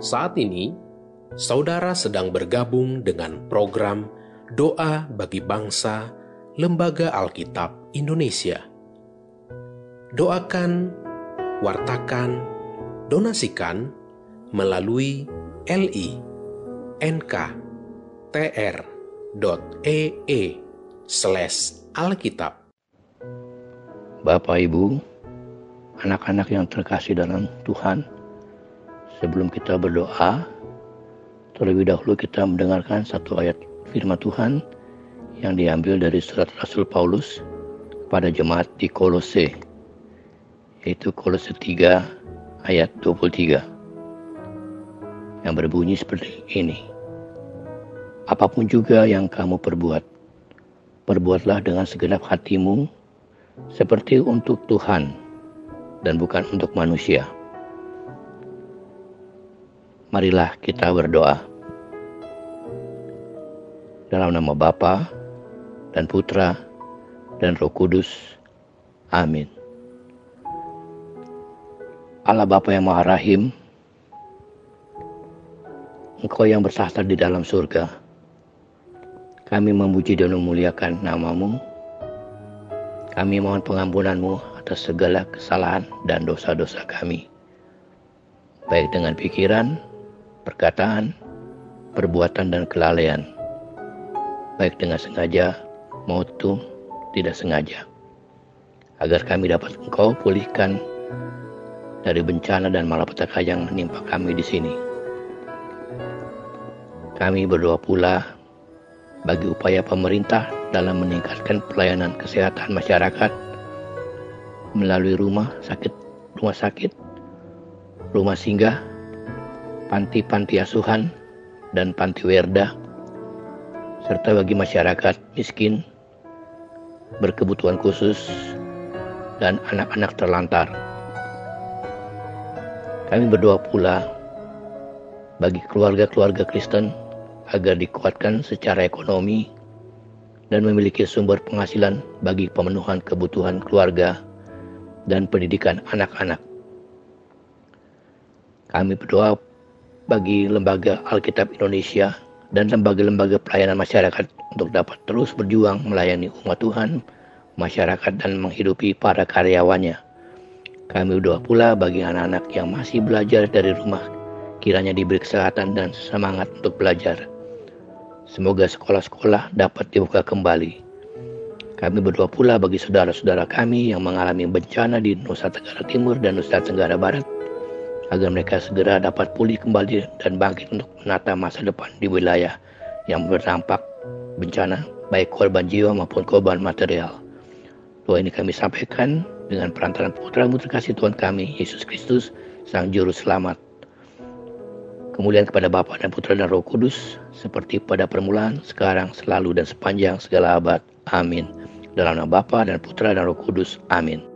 Saat ini, saudara sedang bergabung dengan program Doa bagi Bangsa Lembaga Alkitab Indonesia. Doakan, wartakan, donasikan melalui li nk.tr.ee slash alkitab. Bapak Ibu, anak-anak yang terkasih dalam Tuhan, sebelum kita berdoa, terlebih dahulu kita mendengarkan satu ayat firman Tuhan yang diambil dari surat Rasul Paulus pada jemaat di Kolose, yaitu Kolose 3 ayat 23 yang berbunyi seperti ini. Apa pun juga yang kamu perbuat, perbuatlah dengan segenap hatimu seperti untuk Tuhan dan bukan untuk manusia. Marilah kita berdoa. Dalam nama Bapa dan Putra dan Roh Kudus. Amin. Allah Bapa yang Maha Rahim, Engkau yang bersahta di dalam surga. Kami memuji dan memuliakan namamu. Kami mohon pengampunanmu atas segala kesalahan dan dosa-dosa kami. Baik dengan pikiran, perkataan, perbuatan, dan kelalaian. Baik dengan sengaja maupun tidak sengaja. Agar kami dapat engkau pulihkan dari bencana dan malapetaka yang menimpa kami di sini. Kami berdoa pula bagi upaya pemerintah dalam meningkatkan pelayanan kesehatan masyarakat melalui rumah sakit, rumah sakit, rumah singgah, panti-panti asuhan, dan panti werda, serta bagi masyarakat miskin, berkebutuhan khusus, dan anak-anak terlantar. Kami berdoa pula bagi keluarga-keluarga Kristen agar dikuatkan secara ekonomi dan memiliki sumber penghasilan bagi pemenuhan kebutuhan keluarga dan pendidikan anak-anak. Kami berdoa bagi lembaga Alkitab Indonesia dan lembaga-lembaga pelayanan masyarakat untuk dapat terus berjuang melayani umat Tuhan, masyarakat dan menghidupi para karyawannya. Kami berdoa pula bagi anak-anak yang masih belajar dari rumah, kiranya diberi kesehatan dan semangat untuk belajar Semoga sekolah-sekolah dapat dibuka kembali. Kami berdoa pula bagi saudara-saudara kami yang mengalami bencana di Nusa Tenggara Timur dan Nusa Tenggara Barat, agar mereka segera dapat pulih kembali dan bangkit untuk menata masa depan di wilayah yang berdampak bencana, baik korban jiwa maupun korban material. Doa ini kami sampaikan dengan perantaran putra terkasih Tuhan kami, Yesus Kristus, Sang Juru Selamat. Kemuliaan kepada Bapa dan Putra dan Roh Kudus, seperti pada permulaan, sekarang, selalu, dan sepanjang segala abad. Amin. Dalam nama Bapa dan Putra dan Roh Kudus. Amin.